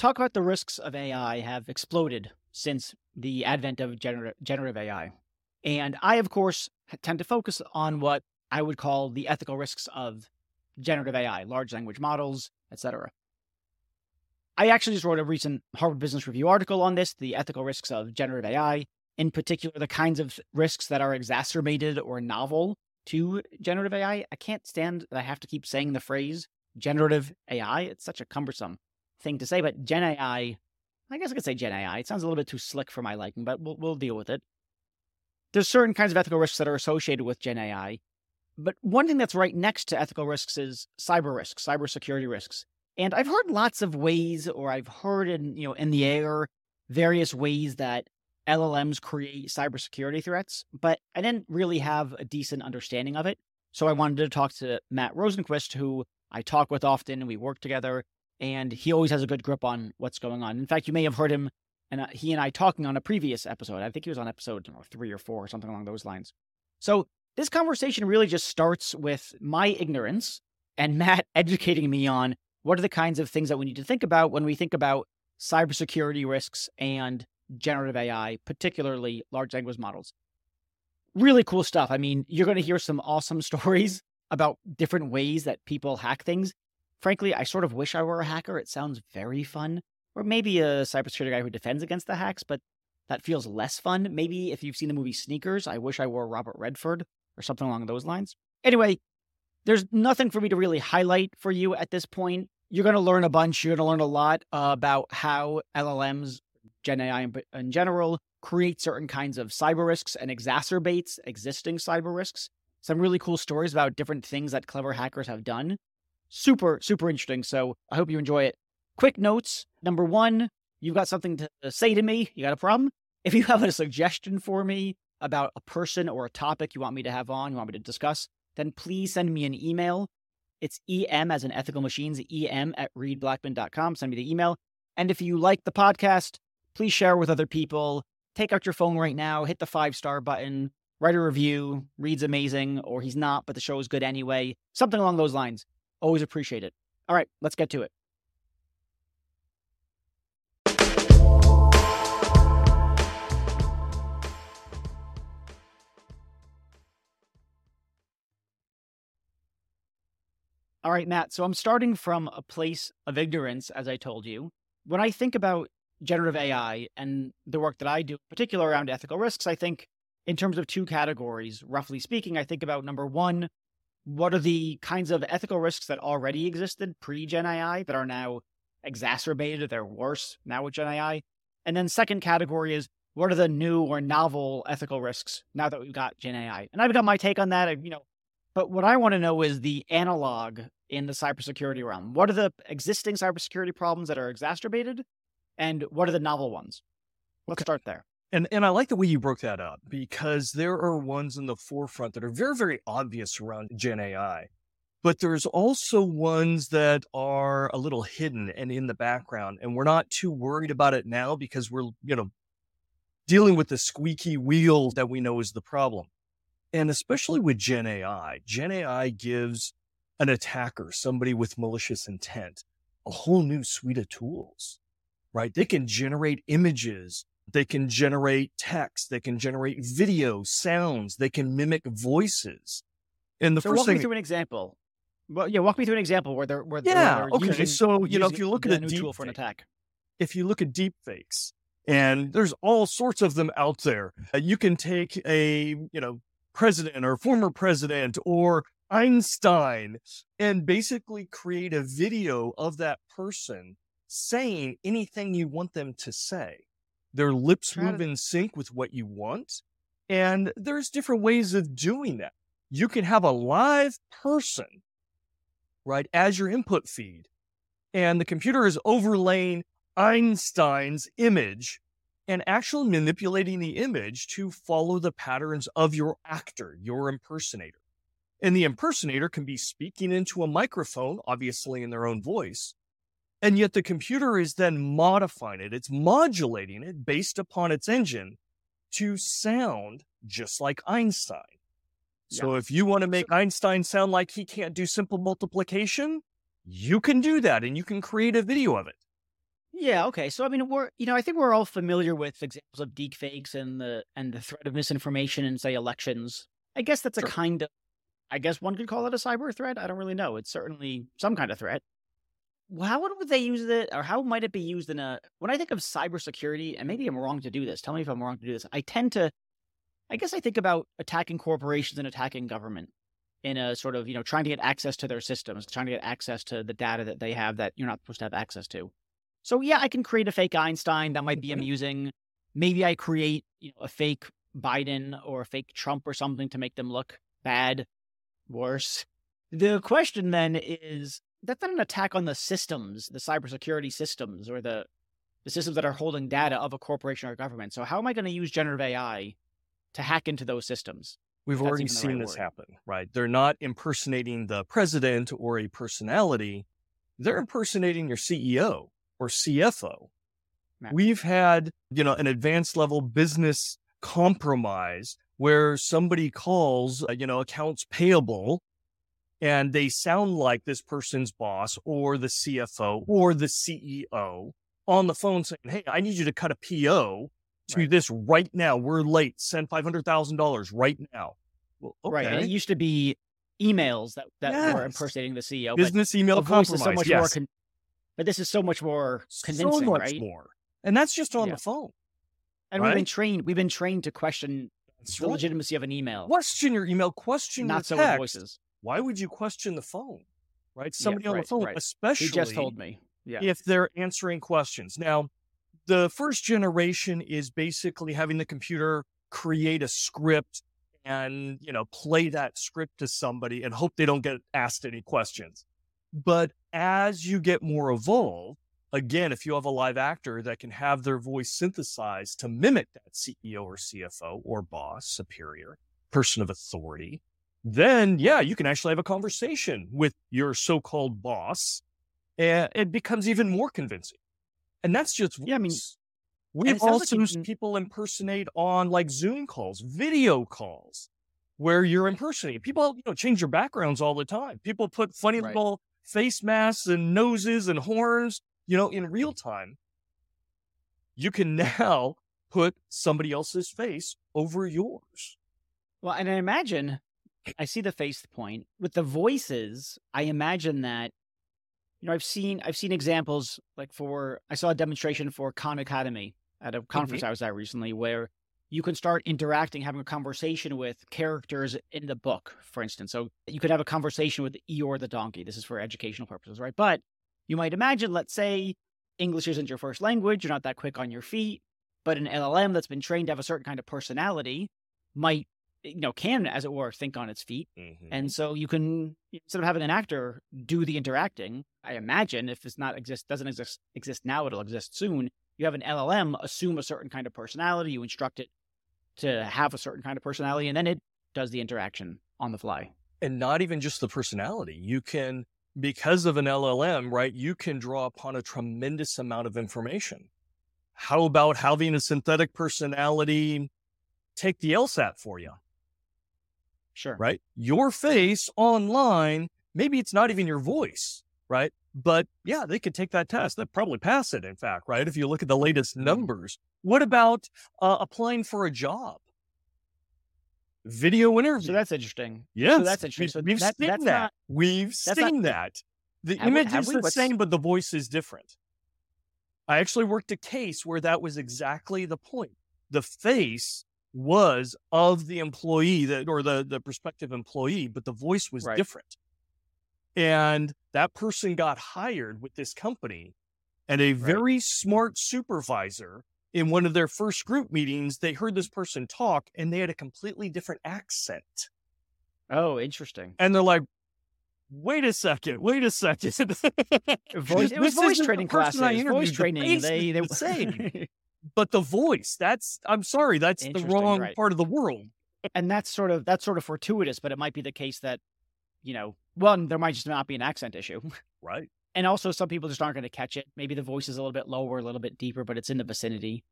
talk about the risks of AI have exploded since the advent of gener- generative AI. And I, of course, tend to focus on what I would call the ethical risks of generative AI, large language models, etc. I actually just wrote a recent Harvard Business Review article on this, the ethical risks of generative AI, in particular, the kinds of risks that are exacerbated or novel to generative AI. I can't stand that I have to keep saying the phrase generative AI. It's such a cumbersome thing to say, but Gen AI, I guess I could say Gen AI. It sounds a little bit too slick for my liking, but we'll, we'll deal with it. There's certain kinds of ethical risks that are associated with Gen AI. But one thing that's right next to ethical risks is cyber risks, cybersecurity risks. And I've heard lots of ways, or I've heard in, you know, in the air, various ways that LLMs create cybersecurity threats, but I didn't really have a decent understanding of it. So I wanted to talk to Matt Rosenquist, who I talk with often and we work together, and he always has a good grip on what's going on. In fact, you may have heard him and uh, he and I talking on a previous episode. I think he was on episode know, three or four or something along those lines. So this conversation really just starts with my ignorance and Matt educating me on what are the kinds of things that we need to think about when we think about cybersecurity risks and generative AI, particularly large language models. Really cool stuff. I mean, you're going to hear some awesome stories about different ways that people hack things. Frankly, I sort of wish I were a hacker. It sounds very fun. Or maybe a cybersecurity guy who defends against the hacks, but that feels less fun. Maybe if you've seen the movie Sneakers, I wish I were Robert Redford or something along those lines. Anyway, there's nothing for me to really highlight for you at this point. You're going to learn a bunch. You're going to learn a lot about how LLMs Gen AI in general create certain kinds of cyber risks and exacerbates existing cyber risks. Some really cool stories about different things that clever hackers have done. Super, super interesting. So I hope you enjoy it. Quick notes. Number one, you've got something to say to me. You got a problem? If you have a suggestion for me about a person or a topic you want me to have on, you want me to discuss, then please send me an email. It's em as in ethical machines, em at reidblackman.com. Send me the email. And if you like the podcast, please share with other people. Take out your phone right now, hit the five star button, write a review. Reid's amazing, or he's not, but the show is good anyway. Something along those lines. Always appreciate it. All right, let's get to it. All right, Matt. So I'm starting from a place of ignorance, as I told you. When I think about generative AI and the work that I do, particularly around ethical risks, I think in terms of two categories, roughly speaking, I think about number one, what are the kinds of ethical risks that already existed pre Gen AI that are now exacerbated, or they're worse now with Gen AI? And then second category is what are the new or novel ethical risks now that we've got Gen AI? And I've got my take on that. You know, but what I want to know is the analog in the cybersecurity realm. What are the existing cybersecurity problems that are exacerbated? and what are the novel ones? Let's start there. And and I like the way you broke that up because there are ones in the forefront that are very very obvious around Gen AI. But there's also ones that are a little hidden and in the background and we're not too worried about it now because we're, you know, dealing with the squeaky wheel that we know is the problem. And especially with Gen AI, Gen AI gives an attacker, somebody with malicious intent, a whole new suite of tools right? They can generate images, they can generate text, they can generate video, sounds, they can mimic voices. And the so first walk thing, me through an example. Well, yeah, walk me through an example where they're where yeah, they're okay. Using, so you know, if you look at a new tool for an attack, if you look at deep fakes, and there's all sorts of them out there, uh, you can take a you know president or former president or Einstein and basically create a video of that person saying anything you want them to say. Their lips move to... in sync with what you want. And there's different ways of doing that. You can have a live person, right, as your input feed. And the computer is overlaying Einstein's image and actually manipulating the image to follow the patterns of your actor, your impersonator. And the impersonator can be speaking into a microphone, obviously in their own voice, and yet the computer is then modifying it, it's modulating it based upon its engine to sound just like Einstein. So yeah. if you want to make Einstein sound like he can't do simple multiplication, you can do that and you can create a video of it. Yeah, okay. So I mean, we're you know, I think we're all familiar with examples of deep fakes and the and the threat of misinformation in say elections. I guess that's a kind of I guess one could call it a cyber threat. I don't really know. It's certainly some kind of threat. How would they use it, or how might it be used in a? When I think of cybersecurity, and maybe I'm wrong to do this. Tell me if I'm wrong to do this. I tend to, I guess, I think about attacking corporations and attacking government in a sort of you know trying to get access to their systems, trying to get access to the data that they have that you're not supposed to have access to. So yeah, I can create a fake Einstein that might be Mhm. amusing. Maybe I create you know a fake Biden or a fake Trump or something to make them look bad, worse. The question then is that's not an attack on the systems, the cybersecurity systems, or the the systems that are holding data of a corporation or government. So how am I going to use generative AI to hack into those systems? We've already seen right this word. happen, right? They're not impersonating the president or a personality. They're impersonating your CEO or CFO. Yeah. We've had, you know, an advanced level business compromise where somebody calls, uh, you know, accounts payable and they sound like this person's boss or the CFO or the CEO on the phone saying, Hey, I need you to cut a PO to Right. this right now. We're late. Send $500,000 right now. Well, okay. Right. And it used to be emails that, that were impersonating the CEO. Business email compromise. is so much yes. more con- but this is so much more convincing, so much right? more. And that's just on Yeah. the phone. And we've been trained we've been trained to question That's the right. legitimacy of an email, Question your email, question not your so with voices. Why would you question the phone? Right? Somebody on the phone, right. especially He just told me. Yeah. if they're answering questions. Now, the first generation is basically having the computer create a script and, you know, play that script to somebody and hope they don't get asked any questions. But as you get more evolved, again, if you have a live actor that can have their voice synthesized to mimic that CEO or CFO or boss, superior, person of authority, then yeah, you can actually have a conversation with your so-called boss and it becomes even more convincing. And that's just Yeah, I mean. We've like also you seen people impersonate on like Zoom calls, video calls, where you're impersonating. People, you know, change your backgrounds all the time. People put funny Right. little face masks and noses and horns, you know, in real time. You can now put somebody else's face over yours. Well, and I imagine I see the face point with the voices. I imagine that you know I've seen I've seen examples like for I saw a demonstration for Khan Academy at a conference mm-hmm. I was at recently where you can start interacting, having a conversation with characters in the book, for instance. So you could have a conversation with Eeyore the donkey. This is for educational purposes, right? But you might imagine, let's say English isn't your first language, you're not that quick on your feet, but an LLM that's been trained to have a certain kind of personality might you know can as it were think on its feet mm-hmm. and so you can instead of having an actor do the interacting i imagine if it's not exist doesn't exist exist now it'll exist soon you have an llm assume a certain kind of personality you instruct it to have a certain kind of personality and then it does the interaction on the fly and not even just the personality. You can, because of an LLM, right? You can draw upon a tremendous amount of information. How about having a synthetic personality take the LSAT for you, sure right? Your face online, maybe it's not even your voice, right? But yeah, they could take that test. They'd probably pass it, in fact, right? If you look at the latest Mhm. numbers. What about uh, applying for a job? Video interview. so that's interesting Yes, that's interesting. So we've that- seen that. not- we've that's not- seen that. The Have we- image is we? the same, but the voice is different. I actually worked a case where that was exactly the point. The face was of the employee that or the the prospective employee, but the voice was Right. different. And that person got hired with this company, and a very smart supervisor in one of their first group meetings, they heard this person talk and they had a completely different accent. oh interesting And they're like, wait a second, wait a second. voice, it was voice training classes voice training they they the same. But the voice, that's, I'm sorry, that's the wrong right. part of the world. and that's sort of that's sort of fortuitous, but it might be the case that, you know, one there might just not be an accent issue, Right. and also some people just aren't going to catch it. Maybe the voice is a little bit lower, a little bit deeper, but it's in the vicinity.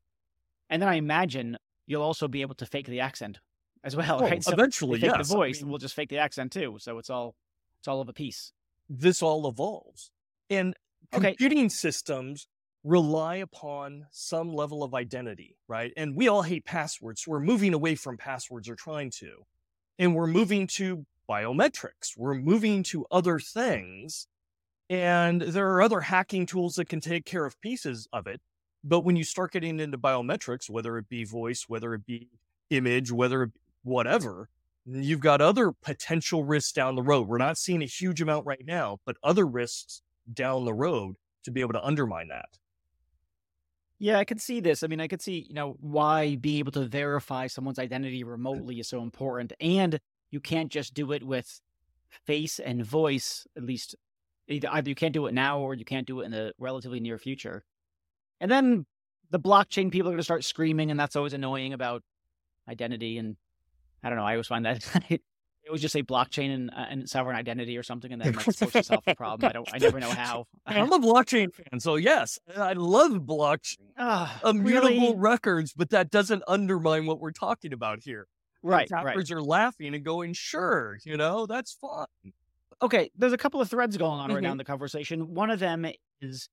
And then I imagine you'll also be able to fake the accent as well, Oh, right? So eventually, fake yes. the I voice, mean, and we'll just fake the accent too. So it's all it's all of a piece. this all evolves. And Okay. computing systems rely upon some level of identity, right? And we all hate passwords. We're moving away from passwords or trying to. And we're moving to biometrics. We're moving to other things. And there are other hacking tools that can take care of pieces of it. But when you start getting into biometrics, whether it be voice, whether it be image, whether it be whatever, you've got other potential risks down the road. We're not seeing a huge amount right now, but other risks down the road to be able to undermine that. Yeah, I can see this. I mean, I could see, you know, why being able to verify someone's identity mm. remotely is so important. And you can't just do it with face and voice, at least either, either you can't do it now or you can't do it in the relatively near future. And then the blockchain people are going to start screaming, and that's always annoying about identity. And I don't know, I always find that it would just say blockchain and, uh, and sovereign identity or something, and then like supposed to solve the problem. I don't, I never know how. I'm a blockchain fan, so yes, I love blockchain, uh, immutable really? records, but that doesn't undermine what we're talking about here. Right, right. are laughing and going, "Sure, you know, that's fun." Okay, there's a couple of threads going on mm-hmm. right now in the conversation. One of them is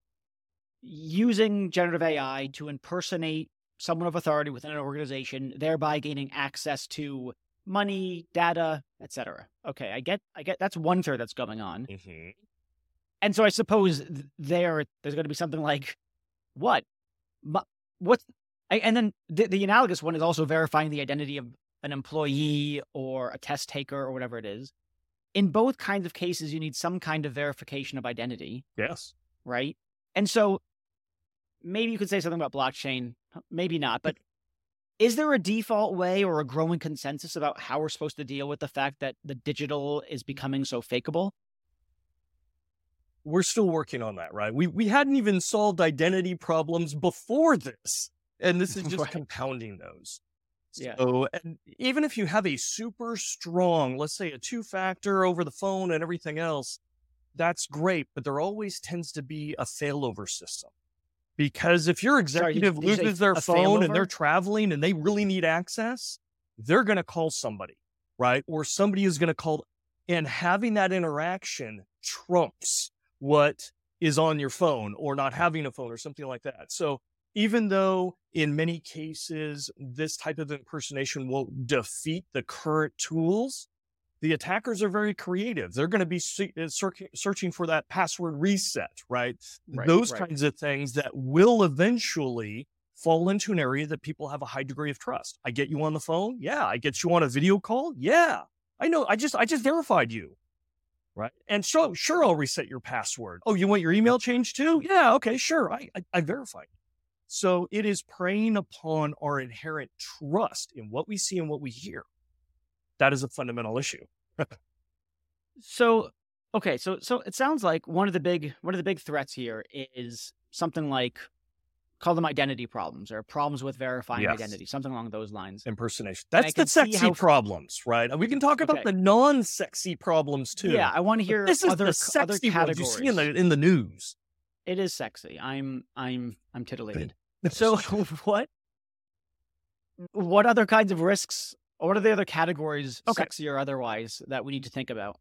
using generative AI to impersonate someone of authority within an organization, thereby gaining access to money, data, etc. Okay, I get, I get. That's one third that's going on, mm-hmm. and so I suppose there, there's going to be something like, what, what's, and then the, the analogous one is also verifying the identity of an employee or a test taker or whatever it is. In both kinds of cases, you need some kind of verification of identity. Yes. Right. And so maybe you could say something about blockchain, maybe not, but is there a default way or a growing consensus about how we're supposed to deal with the fact that the digital is becoming so fakeable? We're still working on that, right? We we hadn't even solved identity problems before this, and this is just right. compounding those. Yeah. So, and even if you have a super strong, let's say a two factor over the phone and everything else, that's great, but there always tends to be a failover system. Because if your executive Sorry, loses their phone and they're traveling and they really need access, they're going to call somebody, right? Or somebody is going to call, and having that interaction trumps what is on your phone or not having a phone or something like that. So even though in many cases this type of impersonation will defeat the current tools, the attackers are very creative. They're going to be uh, searching for that password reset, right? right Those right. kinds of things that will eventually fall into an area that people have a high degree of trust. I get you on the phone. Yeah. I get you on a video call. Yeah. I know. I just, I just verified you. Right. And so, sure, I'll reset your password. Oh, you want your email changed too? Yeah. Okay. Sure. I, I, I verified. So it is preying upon our inherent trust in what we see and what we hear. That is a fundamental issue. So okay, so so it sounds like one of the big one of the big threats here is something like call them identity problems or problems with verifying yes. identity, something along those lines. Impersonation. That's the sexy how... problems, right? We can talk about okay. the non-sexy problems too. Yeah, I want to hear this other, is the sexy other categories. you see in the in the news. It is sexy. I'm I'm I'm titillated. so what what other kinds of risks what are the other categories, okay. sexy or otherwise, that we need to think about?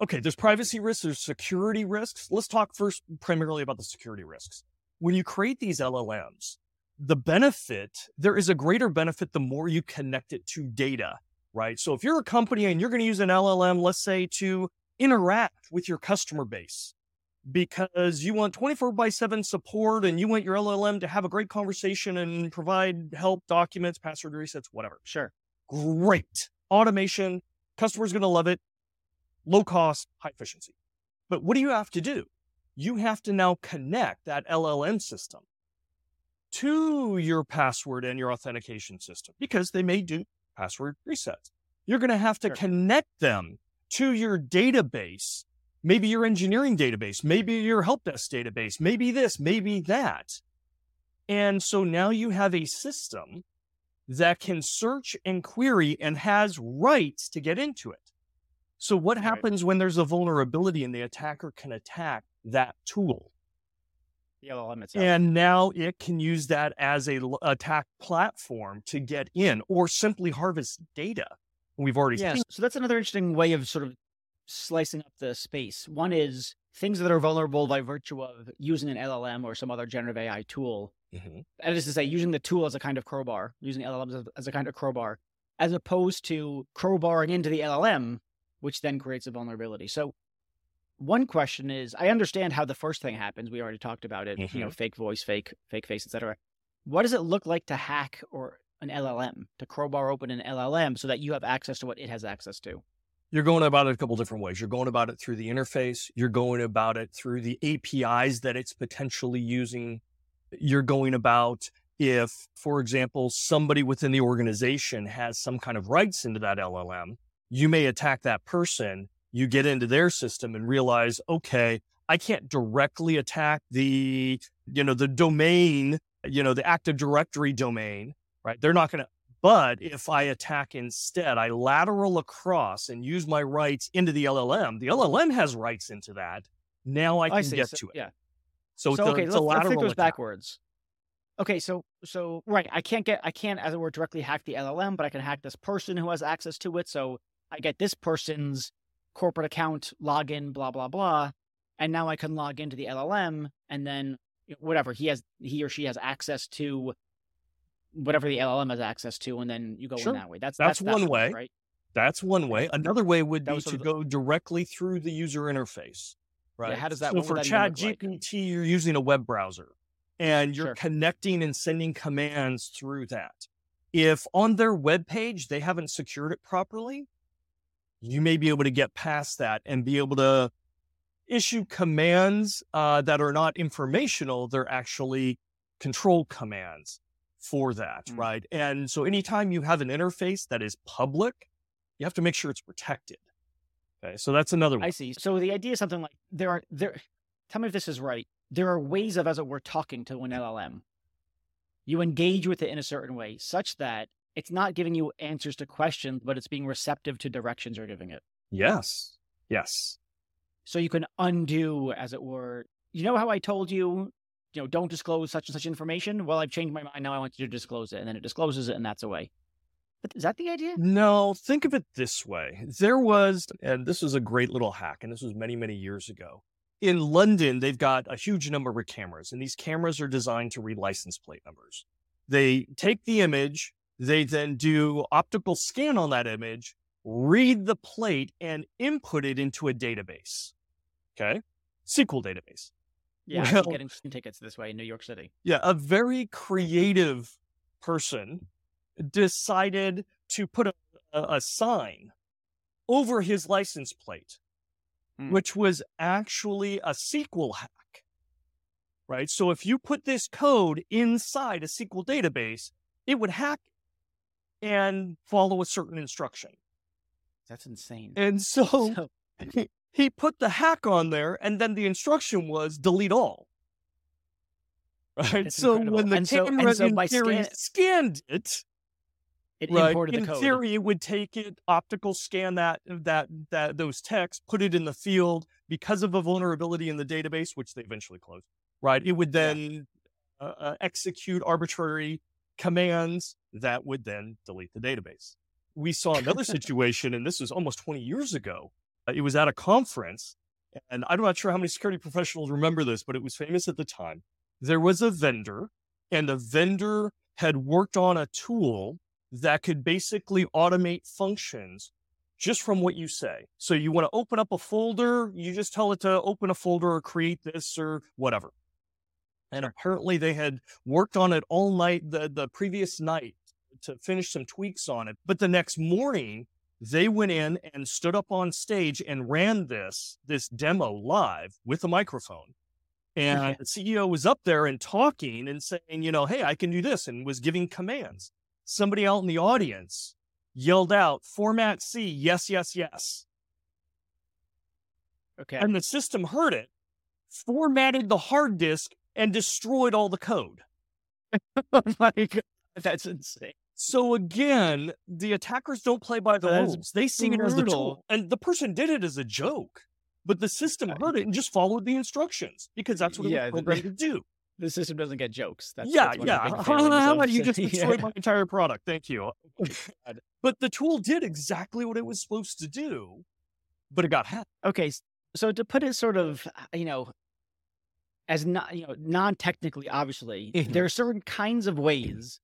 Okay, there's privacy risks, there's security risks. Let's talk first primarily about the security risks. When you create these LLMs, the benefit, there is a greater benefit the more you connect it to data, right? So if you're a company and you're going to use an LLM, let's say to interact with your customer base because you want 24 by 7 support and you want your LLM to have a great conversation and provide help, documents, password resets, whatever. Sure. Great. Automation, customer's going to love it. Low cost, high efficiency. But what do you have to do? You have to now connect that LLM system to your password and your authentication system because they may do password resets. You're going to have to sure. connect them to your database, maybe your engineering database, maybe your help desk database, maybe this, maybe that. And so now you have a system that can search and query and has rights to get into it. So what right. happens when there's a vulnerability and the attacker can attack that tool? The LLM itself. And now it can use that as a attack platform to get in or simply harvest data. We've already yeah, seen. So that's another interesting way of sort of slicing up the space. One is things that are vulnerable by virtue of using an LLM or some other generative AI tool. Mm-hmm. That is to say, using the tool as a kind of crowbar, using LLMs as, as a kind of crowbar, as opposed to crowbarring into the LLM, which then creates a vulnerability. So, one question is, I understand how the first thing happens. We already talked about it. Mm-hmm. You know, mm-hmm. fake voice, fake fake face, etc. What does it look like to hack or an LLM to crowbar open an LLM so that you have access to what it has access to? You're going about it a couple different ways. You're going about it through the interface. You're going about it through the APIs that it's potentially using. You're going about if, for example, somebody within the organization has some kind of rights into that LLM, you may attack that person. You get into their system and realize, okay, I can't directly attack the, you know, the domain, you know, the Active Directory domain, right? They're not going to but if I attack instead, I lateral across and use my rights into the LLM, the LLM has rights into that. Now I can I get so, to it. Yeah. So, so okay, let's, let's think those backwards. Okay, so so right, I can't get I can't as it were directly hack the LLM, but I can hack this person who has access to it. So I get this person's corporate account login, blah blah blah, and now I can log into the LLM, and then whatever he has, he or she has access to whatever the LLM has access to, and then you go sure. in that way. That's that's, that's one way, right? That's one way. Another way would be to go directly through the user interface, right? Yeah, how does that? Work? So for Chat GPT, like? you're using a web browser, and you're sure. connecting and sending commands through that. If on their web page they haven't secured it properly, you may be able to get past that and be able to issue commands uh, that are not informational; they're actually control commands for that, mm. right? And so anytime you have an interface that is public, you have to make sure it's protected. Okay, so that's another one. I see. So the idea is something like there are there. Tell me if this is right. There are ways of, as it were, talking to an LLM. You engage with it in a certain way, such that it's not giving you answers to questions, but it's being receptive to directions you're giving it. Yes. Yes. So you can undo, as it were. You know how I told you you know, don't disclose such and such information. Well, I've changed my mind. Now I want you to disclose it. And then it discloses it, and that's a way. But is that the idea? No, think of it this way. There was, and this was a great little hack, and this was many, many years ago. In London, they've got a huge number of cameras, and these cameras are designed to read license plate numbers. They take the image, they then do optical scan on that image, read the plate, and input it into a database. Okay. SQL database. Yeah, well, getting tickets this way in New York City. Yeah, a very creative person decided to put a, a, a sign over his license plate, mm. which was actually a SQL hack. Right. So if you put this code inside a SQL database, it would hack and follow a certain instruction. That's insane. And so, so he put the hack on there, and then the instruction was delete all. Right. That's so incredible. when the and camera so, so in theory scan- scanned it, it right, imported in the code. theory, it would take it, optical scan that that that those texts, put it in the field because of a vulnerability in the database, which they eventually closed. Right. It would then yeah. uh, uh, execute arbitrary commands that would then delete the database. We saw another situation, and this was almost 20 years ago, Uh, it was at a conference, and I'm not sure how many security professionals remember this, but it was famous at the time. There was a vendor, and the vendor had worked on a tool that could basically automate functions just from what you say. So you want to open up a folder, you just tell it to open a folder or create this or whatever. And apparently they had worked on it all night the, the previous night to finish some tweaks on it. But the next morning, they went in and stood up on stage and ran this this demo live with a microphone. And the ceo was up there and talking and saying you know hey i can do this and was giving commands. Somebody out in the audience yelled out format c yes yes yes. Okay. And the system heard it formatted the hard disk and destroyed all the code. Oh my god. That's insane so again, the attackers don't play by the rules. They see brutal. it as the tool. And the person did it as a joke, but the system heard it and just followed the instructions because that's what yeah, it was programmed the, to do. The system doesn't get jokes. That's, yeah, that's yeah. How about you just destroyed yeah. my entire product? Thank you. but the tool did exactly what it was supposed to do, but it got hacked. Okay, So to put it sort of, uh, you know, as not, you know, non-technically, obviously, Mhm. there are certain kinds of ways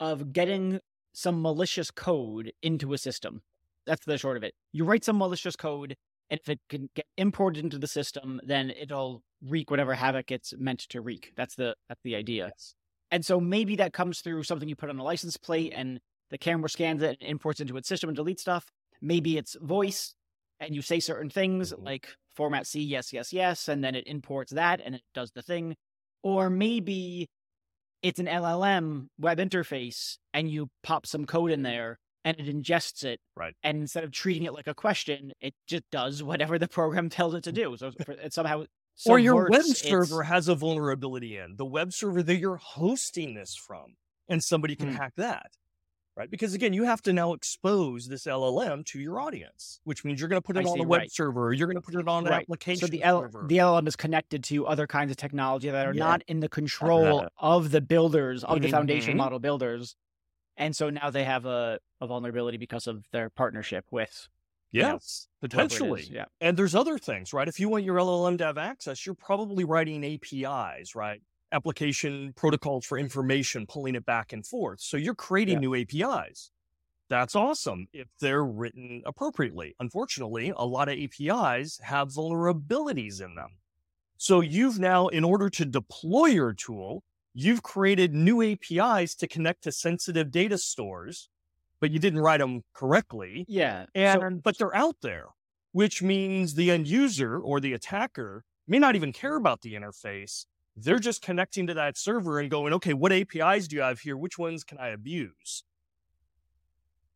of getting some malicious code into a system. That's the short of it. You write some malicious code, and if it can get imported into the system, then it'll wreak whatever havoc it's meant to wreak. That's the that's the idea. And so maybe that comes through something you put on a license plate and the camera scans it and imports into its system and deletes stuff. Maybe it's voice and you say certain things Mhm. like format C, yes, yes, yes, and then it imports that and it does the thing. Or maybe it's an LLM web interface and you pop some code in there and it ingests it. Right. And instead of treating it like a question, it just does whatever the program tells it to do. So it somehow or your web subverts its- server has a vulnerability in the web server that you're hosting this from, and somebody can Hmm. hack that. Right. Because again, you have to now expose this LLM to your audience, which means you're going to put I it on see, a web right. server you're going to put it on an Right. application So the L- server. the LLM is connected to other kinds of technology that are Yeah. not in the control of the builders of the foundation Mhm. model builders, and so now they have a, a vulnerability because of their partnership with yes, potentially. Yeah, And there's other things, right? If you want your LLM to have access, you're probably writing APIs, right? Application protocols for information, pulling it back and forth. So you're creating Yeah. new APIs. That's awesome if they're written appropriately. Unfortunately, a lot of APIs have vulnerabilities in them. So you've now, in order to deploy your tool, you've created new APIs to connect to sensitive data stores, but you didn't write them correctly. yeah. And so, but they're out there, which means the end user or the attacker may not even care about the interface. They're just connecting to that server and going, okay, what APIs do you have here? Which ones can I abuse?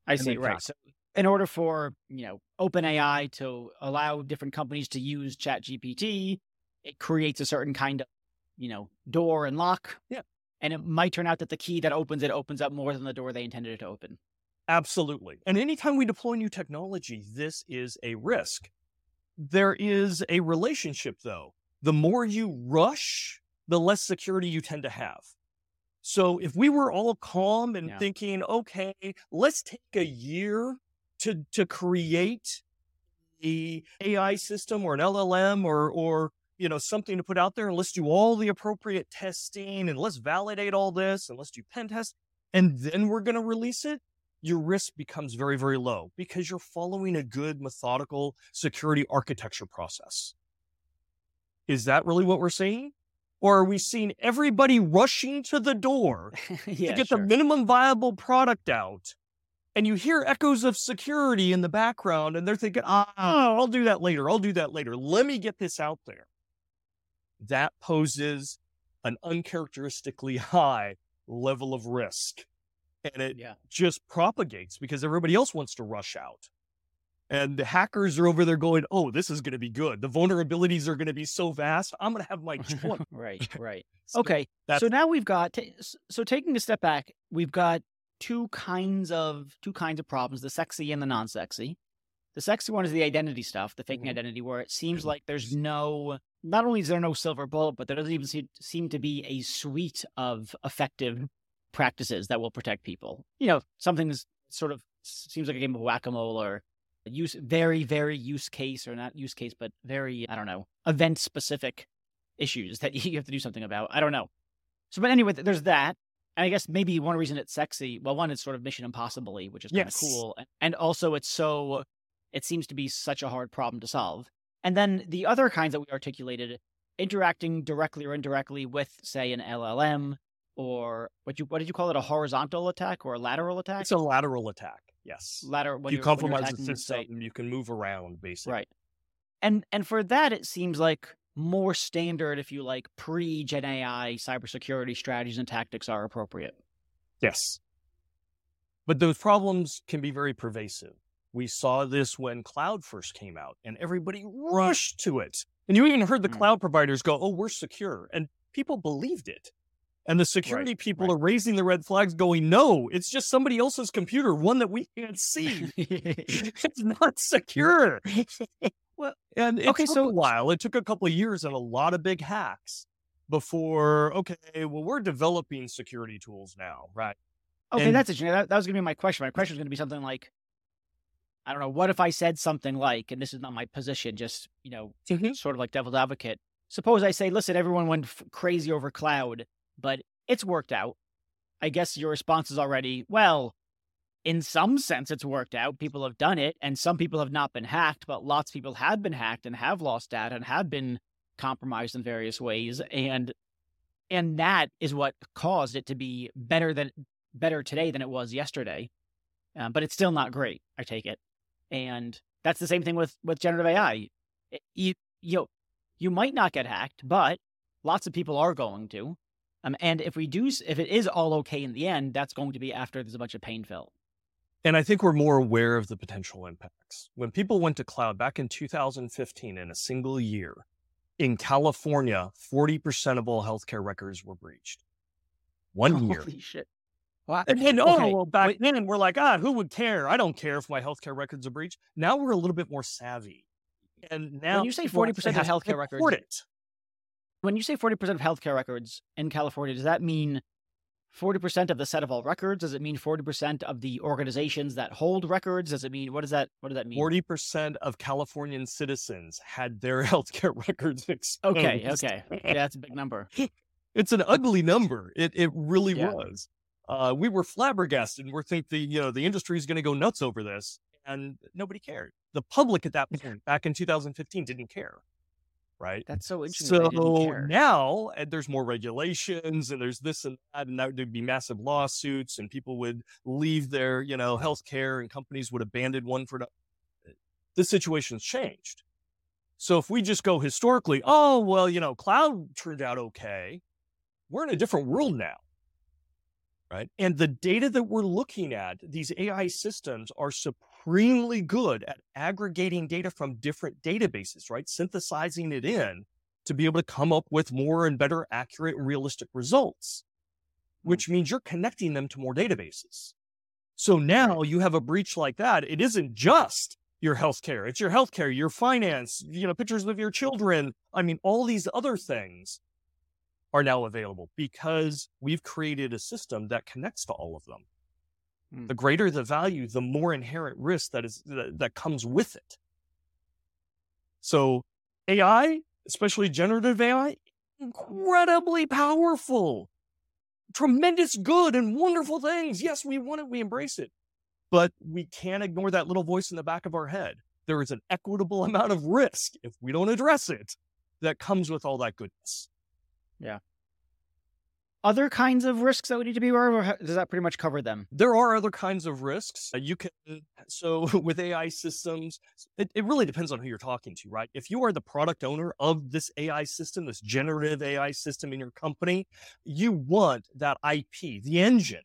I and see. Right. So in order for you know OpenAI to allow different companies to use ChatGPT, it creates a certain kind of you know door and lock. Yeah. And it might turn out that the key that opens it opens up more than the door they intended it to open. Absolutely. And anytime we deploy new technology, this is a risk. There is a relationship, though. The more you rush, the less security you tend to have. So if we were all calm and Yeah. thinking, okay, let's take a year to to create a AI system or an LLM or or you know something to put out there and let's do all the appropriate testing and let's validate all this and let's do pen tests and then we're going to release it your risk becomes very, very low because you're following a good methodical security architecture process. Is that really what we're seeing? Or are we seeing everybody rushing to the door yeah. to get sure. the minimum viable product out? And you hear echoes of security in the background, and they're thinking, oh, I'll do that later. I'll do that later. Let me get this out there. That poses an uncharacteristically high level of risk. And it yeah. just propagates because everybody else wants to rush out. And the hackers are over there going, oh, this is going to be good. The vulnerabilities are going to be so vast. I'm going to have my choice. right. Right. So Okay. So now we've got s- so taking a step back, we've got two kinds of two kinds of problems: the sexy and the non-sexy. The sexy one is the identity stuff, the faking Mhm. identity, where it seems like there's no. Not only is there no silver bullet, but there doesn't even seem, seem to be a suite of effective practices that will protect people. You know, something that's sort of seems like a game of whack-a-mole or use very very use case or not use case, but very I don't know event specific issues that you have to do something about. I don't know. So, but anyway, there's that. And I guess maybe one reason it's sexy, well, one, it's sort of Mission Impossible which is kind of Yes. cool. and- And also, it's so, it seems to be such a hard problem to solve. And then the other kinds that we articulated, interacting directly or indirectly with, say, an LLM or what you what did you call it? A horizontal attack or a lateral attack? It's a lateral attack. Yes. Lateral when you you're, when you're compromise the system, you can move around basically. Right. And and for that it seems like more standard, if you like, pre Gen AI cybersecurity strategies and tactics are appropriate. Yes. But those problems can be very pervasive. We saw this when cloud first came out and everybody rushed to it. And you even heard the Mm. cloud providers go, oh, we're secure. And people believed it. And the security people right. are raising the red flags, going, no, it's just somebody else's computer, one that we can't see. it's not secure. well, and it Okay, took so- a while. It took a couple of years and a lot of big hacks before, okay, well, we're developing security tools now, right? Okay, And- that's interesting. That, that was going to be my question. My question was going to be something like, I don't know, what if I said something like, and this is not my position, just, you know, Mhm. sort of like devil's advocate. Suppose I say, listen, everyone went f- crazy over cloud, but it's worked out. I guess your response is already, well, in some sense, it's worked out. People have done it, and some people have not been hacked, but lots of people have been hacked and have lost data and have been compromised in various ways. And and that is what caused it to be better than better today than it was yesterday. Um, but it's still not great. I take it, and that's the same thing with with generative AI. It- you you know, you might not get hacked, but lots of people are going to. Um, and if we do, if it is all okay in the end, that's going to be after there's a bunch of pain felt. And I think we're more aware of the potential impacts. When people went to cloud back in 2015 in a single year, in California, 40% of all healthcare records were breached. One year. Holy shit! Wow. And then, oh, well, back wait. then we're like, ah, who would care? I don't care if my healthcare records are breached. Now we're a little bit more savvy. And now you say 40% of healthcare records- it. When you say forty percent of healthcare records in California, does that mean forty percent of the set of all records? Does it mean forty percent of the organizations that hold records? Does it mean what does that what does that mean? 40% of Californian citizens had their healthcare records exposed. Okay, okay, yeah, that's a big number. It's an ugly number. It it really Yeah. was. Uh, we were flabbergasted. and We're think the you know the industry is going to go nuts over this, and nobody cared. The public at that point, back in 2015, didn't care, right? That's so interesting. that So now and there's more regulations, and there's this and that, and now there'd be massive lawsuits, and people would leave their you know healthcare, and companies would abandon one for. no- eh, The situation's changed. So if we just go historically, oh well, you know, cloud turned out okay. We're in a different world now. Right. And the data that we're looking at, these AI systems are supremely good at aggregating data from different databases, right? Synthesizing it in to be able to come up with more and better accurate and realistic results, hmm. which means you're connecting them to more databases. So now you have a breach like that. It isn't just your healthcare, it's your healthcare, your finance, you know, pictures of your children. I mean, all these other things are now available because we've created a system that connects to all of them. Hmm. The greater the value, the more inherent risk that is that, that comes with it. So AI, especially generative AI, incredibly powerful. Tremendous good and wonderful things. Yes, we want it, we embrace it. But we can't ignore that little voice in the back of our head. There is an equitable amount of risk if we don't address it that comes with all that goodness. Other kinds of risks that we need to be aware of, or does that pretty much cover them? There are other kinds of risks. Uh, You can, so with AI systems, it, it really depends on who you're talking to, right? If you are the product owner of this AI system, this generative AI system in your company, you want that IP, the engine,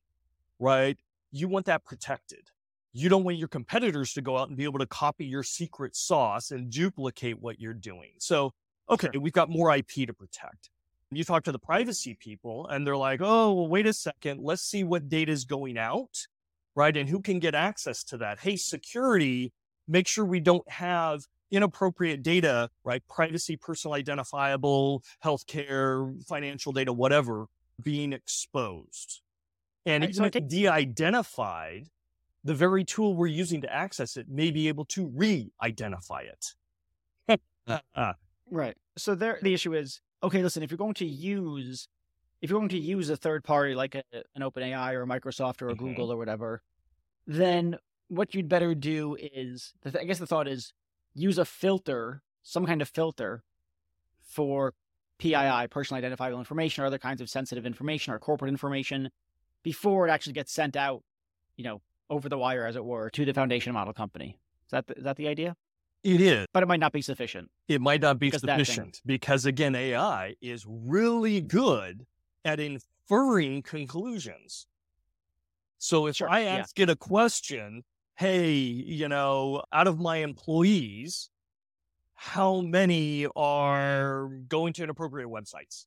right? You want that protected. You don't want your competitors to go out and be able to copy your secret sauce and duplicate what you're doing. So, okay, we've got more IP to protect you talk to the privacy people and they're like, oh, well, wait a second. Let's see what data is going out, right? And who can get access to that? Hey, security, make sure we don't have inappropriate data, right? Privacy, personal identifiable, healthcare, financial data, whatever, being exposed. And even if think- de-identified, the very tool we're using to access it may be able to re-identify it. Uh, Right. So there, the issue is okay. Listen, if you're going to use, if you're going to use a third party like a, an OpenAI or a Microsoft or a Mhm. Google or whatever, then what you'd better do is, I guess the thought is, use a filter, some kind of filter, for PII, personally identifiable information, or other kinds of sensitive information or corporate information, before it actually gets sent out, you know, over the wire, as it were, to the foundation model company. Is that the, is that the idea? It is. But it might not be sufficient. it might not be Because sufficient because again ai is really good at inferring conclusions. So if Sure, i yeah. ask it a question hey you know out of my employees how many are going to inappropriate websites?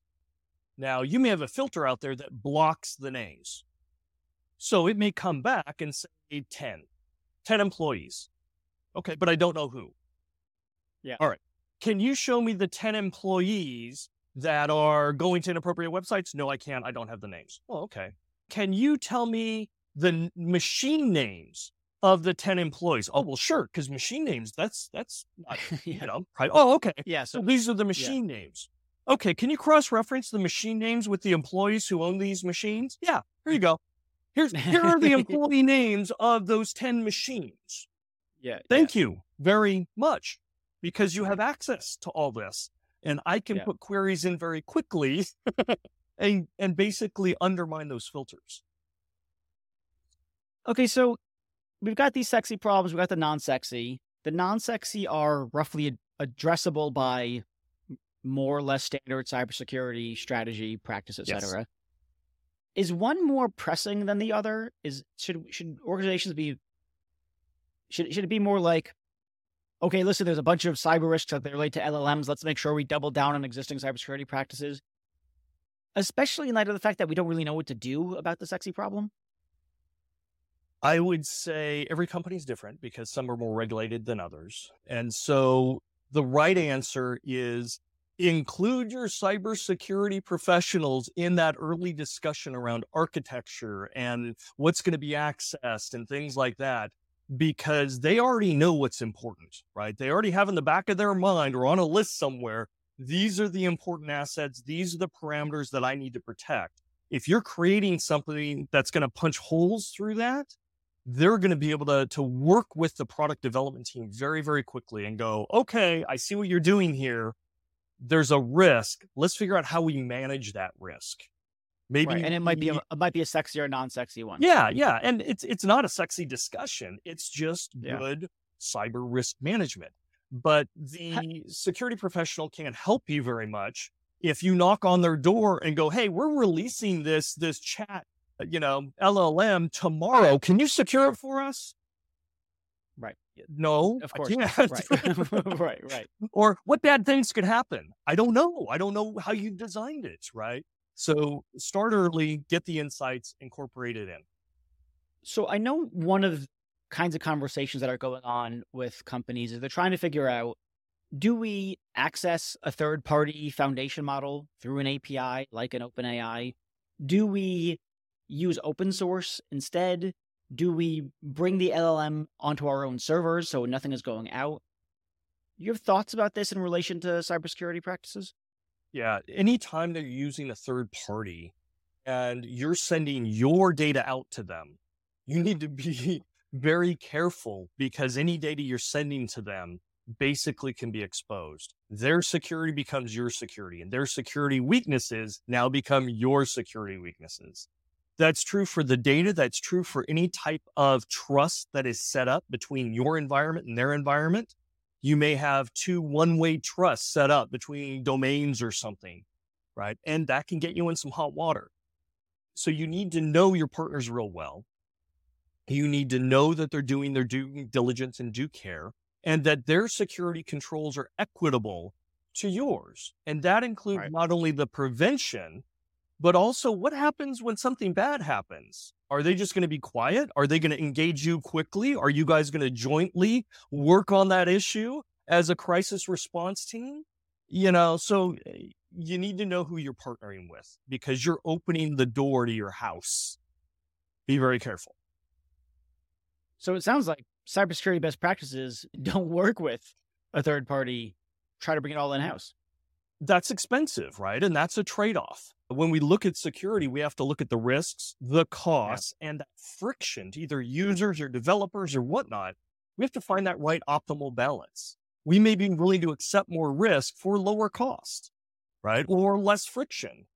Now you may have a filter out there that blocks the names. So it may come back and say 10 10 employees. Okay but i don't know who can you show me the 10 employees that are going to inappropriate websites? No, I can't. I don't have the names. Well, okay. Can you tell me the n- machine names of the 10 employees. Oh, well, sure, because machine names, that's, that's, not, you know, right. Oh, okay. yeah. So So these are the machine names. Okay, can you cross reference the machine names with the employees who own these machines? Yeah, here you go. Here's here are the employee names of those 10 machines. yeah. Thank you very much because you have access to all this and I can Yeah. put queries in very quickly and and basically undermine those filters. Okay, so we've got these sexy problems. We've got the non-sexy. The non-sexy are roughly ad- addressable by more or less standard cybersecurity strategy practice, Yes. etc. Is one more pressing than the other? Is should should organizations be should should it be more like okay, listen, there's a bunch of cyber risks that relate to LLMs. Let's make sure we double down on existing cybersecurity practices, especially in light of the fact that we don't really know what to do about the sexy problem. I would say every company is different because some are more regulated than others. And so the right answer is include your cybersecurity professionals in that early discussion around architecture and what's going to be accessed and things like that because they already know what's important, right? They already have in the back of their mind or on a list somewhere, these are the important assets, these are the parameters that I need to protect. If you're creating something that's going to punch holes through that, they're going to be able to, to work with the product development team very, very quickly and go, okay, I see what you're doing here. There's a risk. Let's figure out how we manage that risk. Maybe, Right, and it might be a, it might be a sexy or non-sexy one. yeah, yeah, and it's it's not a sexy discussion. It's just Yeah. good cyber risk management. But the security professional can't help you very much if you knock on their door and go, "Hey, we're releasing this this chat, uh, you know, LLM tomorrow. Can you secure it for us?" Right. No, Of course. Right. right. Right. or what bad things could happen? I don't know. I don't know how you designed it, right? So start early, get the insights, incorporate it in. So I know one of the kinds of conversations that are going on with companies is they're trying to figure out do we access a third party foundation model through an API like an OpenAI? Do we use open source instead? Do we bring the LLM onto our own servers so nothing is going out? You have thoughts about this in relation to cybersecurity practices? Yeah. Anytime they're using a third party and you're sending your data out to them, you need to be very careful because any data you're sending to them basically can be exposed. Their security becomes your security, and their security weaknesses now become your security weaknesses. That's true for the data. That's true for any type of trust that is set up between your environment and their environment you may have two one way trusts set up between domains or something, right? And that can get you in some hot water. So you need to know your partners real well. You need to know that they're doing their due diligence and due care and that their security controls are equitable to yours. And that includes Right. not only the prevention, but also what happens when something bad happens? Are they just going to be quiet? Are they going to engage you quickly? Are you guys going to jointly work on that issue as a crisis response team? You know, so eh, you need to know who you're partnering with because you're opening the door to your house. Be very careful. So it sounds like cybersecurity best practices don't work with a third party, try to bring it all in house. That's expensive, right? And that's a trade off. When we look at security, we have to look at the risks, the costs, and that friction to either users or developers or whatnot. We have to find that right optimal balance. We may be willing to accept more risk for lower cost, right? Or less friction.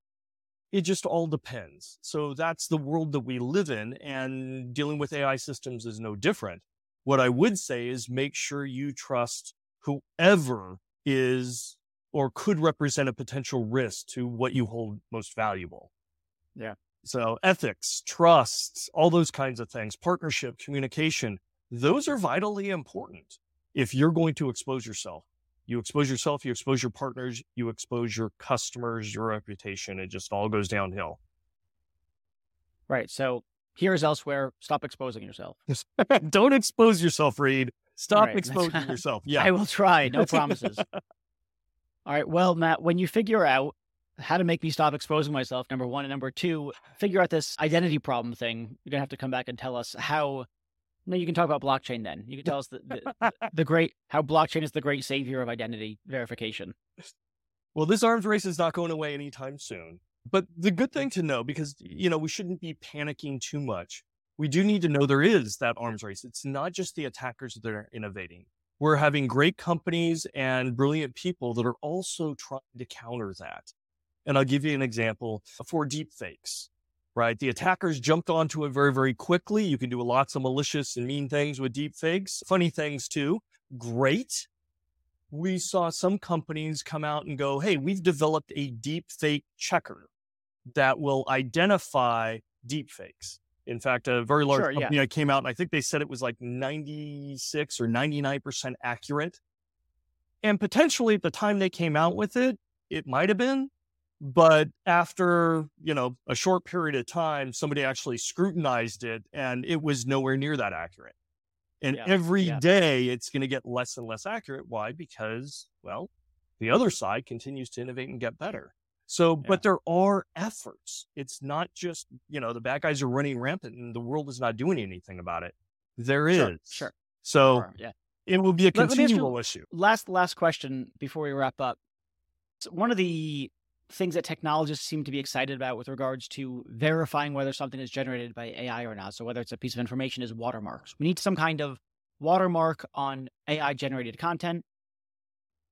It just all depends. So that's the world that we live in, and dealing with AI systems is no different. What I would say is make sure you trust whoever is or could represent a potential risk to what you hold most valuable. Yeah. So ethics, trust, all those kinds of things, partnership, communication, those are vitally important if you're going to expose yourself. You expose yourself, you expose your partners, you expose your customers, your reputation. It just all goes downhill. Right. So here's elsewhere. Stop exposing yourself. Don't expose yourself, Reid. Stop Right. exposing yourself. Yeah. I will try. No promises. All right. Well, Matt, when you figure out how to make me stop exposing myself, number one, and number two, figure out this identity problem thing, you're going to have to come back and tell us how No, you can talk about blockchain then. You can tell us the, the, the great how blockchain is the great savior of identity verification. Well, this arms race is not going away anytime soon. But the good thing to know, because you know we shouldn't be panicking too much, we do need to know there is that arms race. It's not just the attackers that are innovating. We're having great companies and brilliant people that are also trying to counter that. And I'll give you an example for deepfakes right? The attackers jumped onto it very, very quickly. You can do lots of malicious and mean things with deepfakes, funny things too. Great. We saw some companies come out and go, hey, we've developed a deep fake checker that will identify deep fakes. In fact, a very large sure, company yeah. came out and I think they said it was like 96 or 99% accurate. And potentially at the time they came out with it, it might have been, but after, you know, a short period of time, somebody actually scrutinized it and it was nowhere near that accurate. And yeah. every yeah. day, it's going to get less and less accurate. Why? Because, well, the other side continues to innovate and get better. So, yeah. but there are efforts. It's not just, you know, the bad guys are running rampant and the world is not doing anything about it. There sure, is. Sure. So sure, yeah. it will be a continual issue. Last, last question before we wrap up. So one of the things that technologists seem to be excited about with regards to verifying whether something is generated by AI or not. So whether it's a piece of information is watermarks. We need some kind of watermark on AI generated content.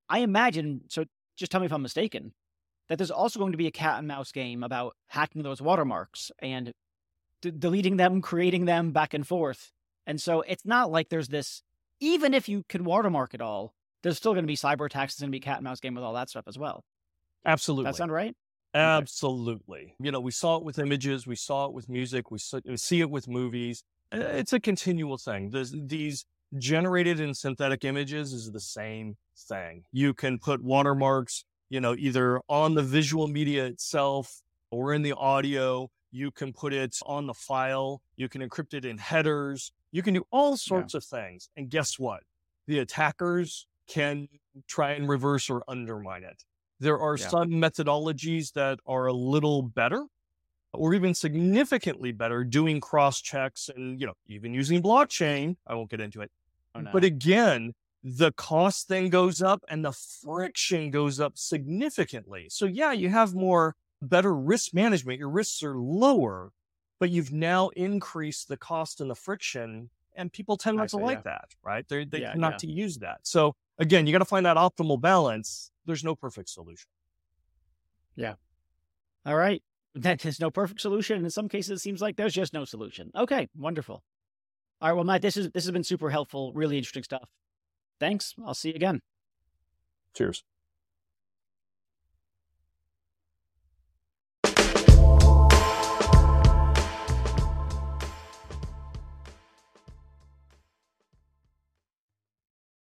I imagine, so just tell me if I'm mistaken, that there's also going to be a cat and mouse game about hacking those watermarks and d- deleting them, creating them back and forth. And so it's not like there's this, even if you can watermark it all, there's still going to be cyber attacks, there's going to be cat and mouse game with all that stuff as well. Absolutely. That sound right? Absolutely. You know, we saw it with images, we saw it with music, we see it with movies. It's a continual thing. There's, these generated and synthetic images is the same thing. You can put watermarks, you know, either on the visual media itself or in the audio. You can put it on the file. You can encrypt it in headers. You can do all sorts yeah. of things. And guess what? The attackers can try and reverse or undermine it. There are yeah. some methodologies that are a little better or even significantly better doing cross checks and, you know, even using blockchain. I won't get into it. Oh, no. But again, the cost then goes up and the friction goes up significantly. So yeah, you have more better risk management. Your risks are lower, but you've now increased the cost and the friction and people tend not to like yeah. that, right? They're, they yeah, not yeah. to use that. So again, you got to find that optimal balance. There's no perfect solution. Yeah. All right. That is no perfect solution. And in some cases, it seems like there's just no solution. Okay. Wonderful. All right. Well, Matt, this is this has been super helpful. Really interesting stuff. Thanks. I'll see you again. Cheers.